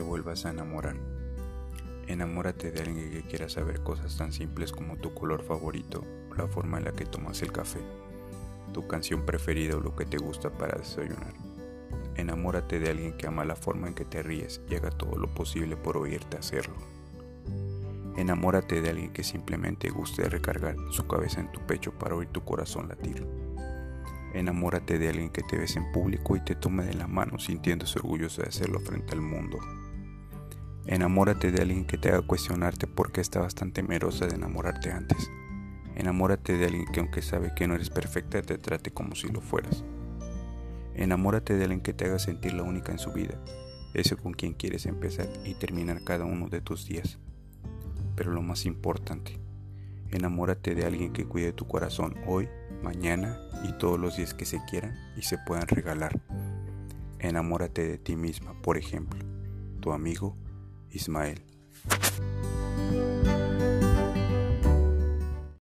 vas a enamorar. Enamórate de alguien que quiera saber cosas tan simples como tu color favorito la forma en la que tomas el café, tu canción preferida o lo que te gusta para desayunar. Enamórate de alguien que ama la forma en que te ríes y haga todo lo posible por oírte hacerlo. Enamórate de alguien que simplemente guste recargar su cabeza en tu pecho para oír tu corazón latir. Enamórate de alguien que te bese en público y te tome de la mano sintiéndose orgulloso de hacerlo frente al mundo. Enamórate de alguien que te haga cuestionarte por qué estabas tan temerosa de enamorarte antes. Enamórate de alguien que aunque sabe que no eres perfecta te trate como si lo fueras. Enamórate de alguien que te haga sentir la única en su vida, ese con quien quieres empezar y terminar cada uno de tus días. Pero lo más importante, enamórate de alguien que cuide tu corazón hoy, mañana y todos los días que se quieran y se puedan regalar. Enamórate de ti misma, por ejemplo, tu amigo Ismael.